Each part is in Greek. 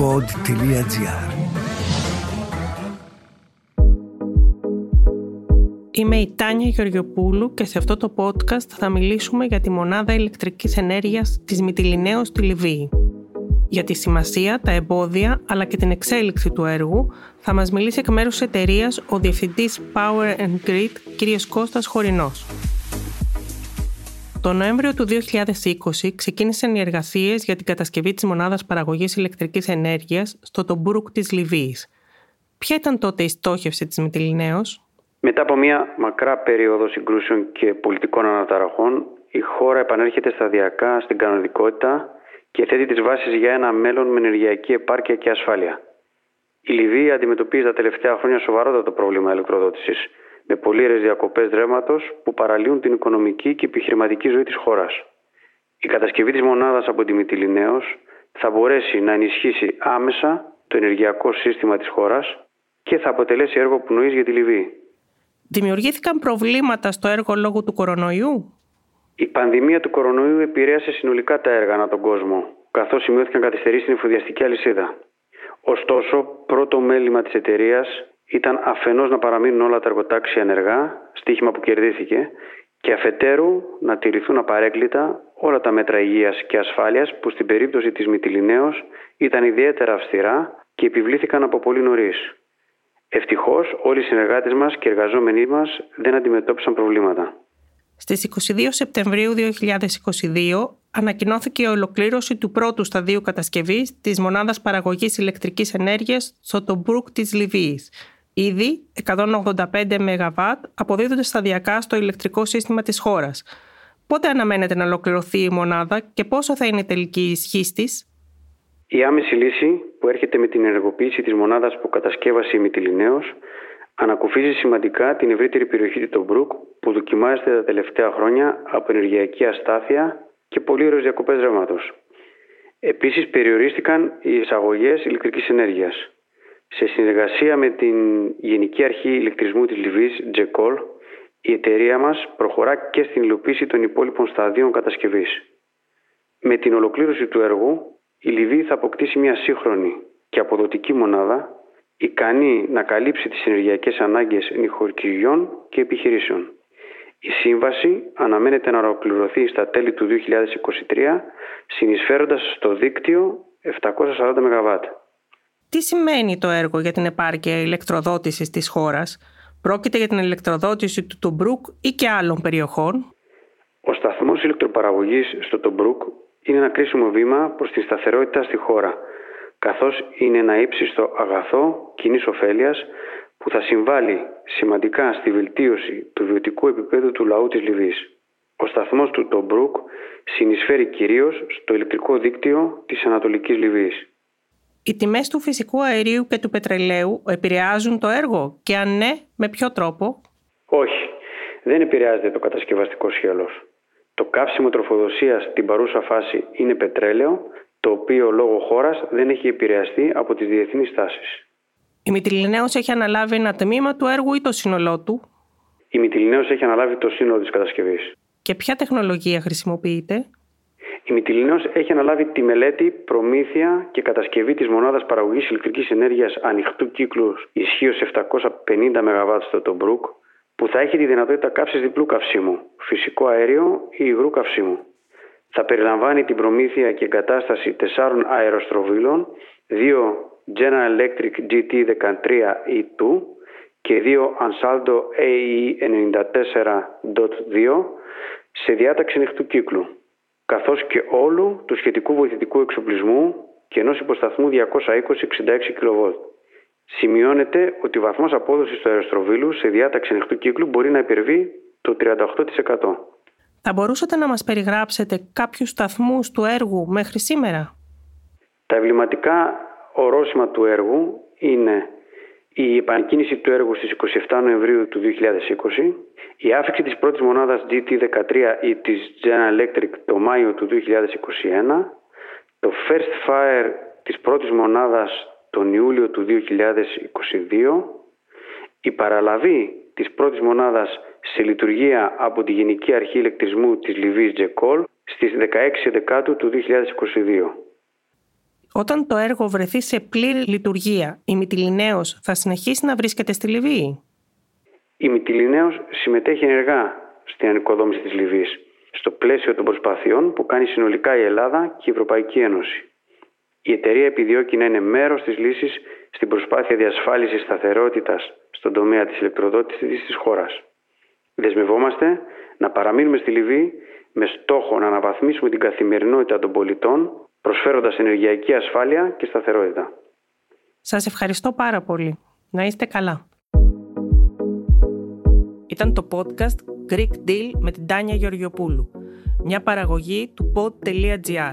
pod.gr Είμαι η Τάνια Γεωργιοπούλου και σε αυτό το podcast θα μιλήσουμε για τη μονάδα ηλεκτρικής ενέργειας της Μυτιλινέως στη Λιβύη. Για τη σημασία, τα εμπόδια αλλά και την εξέλιξη του έργου θα μας μιλήσει εκ μέρους της εταιρείας ο Διευθυντής Power and Grid κ. Κώστας Χωρινός. Το Νοέμβριο του 2020 ξεκίνησαν οι εργασίες για την κατασκευή της μονάδας παραγωγής ηλεκτρικής ενέργειας στο Τομπρούκ της Λιβύης. Ποια ήταν τότε η στόχευση της Μητυλινέως, Μετά από μια μακρά περίοδο συγκρούσεων και πολιτικών αναταραχών, η χώρα επανέρχεται σταδιακά στην κανονικότητα και θέτει τις βάσεις για ένα μέλλον με ενεργειακή επάρκεια και ασφάλεια. Η Λιβύη αντιμετωπίζει τα τελευταία χρόνια σοβαρότατο πρόβλημα ηλεκτροδότησης με πολύερε διακοπές ρεύματος που παραλύουν την οικονομική και επιχειρηματική ζωή της χώρας. Η κατασκευή της μονάδας από τη Μυτιλινέω θα μπορέσει να ενισχύσει άμεσα το ενεργειακό σύστημα της χώρας και θα αποτελέσει έργο πνοής για τη Λιβύη. Δημιουργήθηκαν προβλήματα στο έργο λόγω του κορονοϊού; Η πανδημία του κορονοϊού επηρέασε συνολικά τα έργα ανά τον κόσμο, καθώς σημειώθηκαν καθυστερήσεις στην εφοδιαστική αλυσίδα. Ωστόσο, πρώτο μέλημα της εταιρείας ήταν αφενός να παραμείνουν όλα τα εργοτάξια ενεργά, στοίχημα που κερδίθηκε, και αφετέρου να τηρηθούν απαρέγκλητα όλα τα μέτρα υγείας και ασφάλειας που στην περίπτωση της Μυτιλινέως ήταν ιδιαίτερα αυστηρά και επιβλήθηκαν από πολύ νωρίς. Ευτυχώς, όλοι οι συνεργάτες μας και οι εργαζόμενοι μας δεν αντιμετώπισαν προβλήματα. Στις 22 Σεπτεμβρίου 2022 ανακοινώθηκε η ολοκλήρωση του πρώτου σταδίου κατασκευής της μονάδας παραγωγής ηλεκτρικής ενέργειας στο Τομπρούκ της Λιβύης, Ήδη 185 ΜΒ αποδίδονται σταδιακά στο ηλεκτρικό σύστημα της χώρας. Πότε αναμένεται να ολοκληρωθεί η μονάδα και πόσο θα είναι η τελική ισχύ της; Η άμεση λύση που έρχεται με την ενεργοποίηση της μονάδας που κατασκεύασε η Μητυλινέως ανακουφίζει σημαντικά την ευρύτερη περιοχή του Τομπρούκ που δοκιμάζεται τα τελευταία χρόνια από ενεργειακή αστάθεια και πολύ διακοπές ρεύματος. Επίσης, περιορίστηκαν οι εισαγωγές ηλεκτρικής ενέργειας. Σε συνεργασία με την Γενική Αρχή Ηλεκτρισμού της Λιβύης, Τζεκόλ, η εταιρεία μας προχωρά και στην υλοποίηση των υπόλοιπων σταδίων κατασκευής. Με την ολοκλήρωση του έργου, η Λιβύη θα αποκτήσει μια σύγχρονη και αποδοτική μονάδα ικανή να καλύψει τις ενεργειακές ανάγκες νοικοκυριών και επιχειρήσεων. Η σύμβαση αναμένεται να ολοκληρωθεί στα τέλη του 2023, συνεισφέροντας στο δίκτυο 740 ΜΒ. Τι σημαίνει το έργο για την επάρκεια ηλεκτροδότησης της χώρας; Πρόκειται για την ηλεκτροδότηση του Τομπρούκ ή και άλλων περιοχών; Ο σταθμός ηλεκτροπαραγωγής στο Τομπρούκ είναι ένα κρίσιμο βήμα προς τη σταθερότητα στη χώρα, καθώς είναι ένα ύψιστο αγαθό κοινής ωφέλειας που θα συμβάλλει σημαντικά στη βελτίωση του βιωτικού επίπεδου του λαού της Λιβύης. Ο σταθμός του Τομπρούκ συνεισφέρει κυρίως στο ηλεκτρικό δίκτυο της Ανατολικής Λιβύης. Οι τιμές του φυσικού αερίου και του πετρελαίου επηρεάζουν το έργο και αν ναι, με ποιο τρόπο; Όχι, δεν επηρεάζεται το κατασκευαστικό σχέλος. Το καύσιμο τροφοδοσίας στην παρούσα φάση είναι πετρέλαιο, το οποίο λόγω χώρας δεν έχει επηρεαστεί από τις διεθνείς τάσεις. Η Μητυλινέως έχει αναλάβει ένα τμήμα του έργου ή το σύνολό του; Η Μητυλινέως έχει αναλάβει το σύνολο της κατασκευής. Και ποια τεχνολογία χρησιμοποιείται; Η Μυτιλινέως έχει αναλάβει τη μελέτη, προμήθεια και κατασκευή της μονάδας παραγωγής ηλεκτρικής ενέργειας ανοιχτού κύκλου ισχύως 750 ΜΒ στο Τομπρούκ, που θα έχει τη δυνατότητα καύσης διπλού καυσίμου, φυσικό αέριο ή υγρού καυσίμου. Θα περιλαμβάνει την προμήθεια και εγκατάσταση τεσσάρων αεροστροβίλων, δύο General Electric GT13E2 και δύο Ansaldo AE94.2 σε διάταξη ανοιχτού κύκλου καθώς και όλου του σχετικού βοηθητικού εξοπλισμού και ενός υποσταθμού 220-66 kV. Σημειώνεται ότι ο βαθμός απόδοσης του αεροστροβίλου σε διάταξη ανοιχτού κύκλου μπορεί να υπερβεί το 38%. Θα μπορούσατε να μας περιγράψετε κάποιους σταθμούς του έργου μέχρι σήμερα; Τα εμβληματικά ορόσημα του έργου είναι η επανεκκίνηση του έργου στις 27 Νοεμβρίου του 2020, η άφηξη της πρώτης μονάδας GT13 ή της General Electric το Μάιο του 2021, το first fire της πρώτης μονάδας τον Ιούλιο του 2022, η παραλαβή της πρώτης μονάδας σε λειτουργία από τη Γενική Αρχή Ηλεκτρισμού της Λιβύης Τζεκόλ στις 16 Δεκάτου του 2022. Όταν το έργο βρεθεί σε πλήρη λειτουργία, η Μυτιλινέως θα συνεχίσει να βρίσκεται στη Λιβύη; Η Μυτιλινέως συμμετέχει ενεργά στην ανοικοδόμηση της Λιβύης, στο πλαίσιο των προσπαθειών που κάνει συνολικά η Ελλάδα και η Ευρωπαϊκή Ένωση. Η εταιρεία επιδιώκει να είναι μέρος της λύσης στην προσπάθεια διασφάλισης σταθερότητας στον τομέα της ηλεκτροδότησης της χώρας. Δεσμευόμαστε να παραμείνουμε στη Λιβύη με στόχο να αναβαθμίσουμε την καθημερινότητα των πολιτών, προσφέροντας ενεργειακή ασφάλεια και σταθερότητα. Σας ευχαριστώ πάρα πολύ. Να είστε καλά. Ήταν το podcast Greek Deal με την Τάνια Γεωργιοπούλου, μια παραγωγή του pod.gr.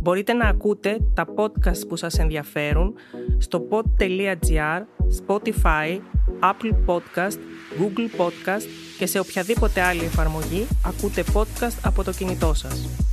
Μπορείτε να ακούτε τα podcast που σας ενδιαφέρουν στο pod.gr, Spotify, Apple Podcast, Google Podcast και σε οποιαδήποτε άλλη εφαρμογή ακούτε podcast από το κινητό σας.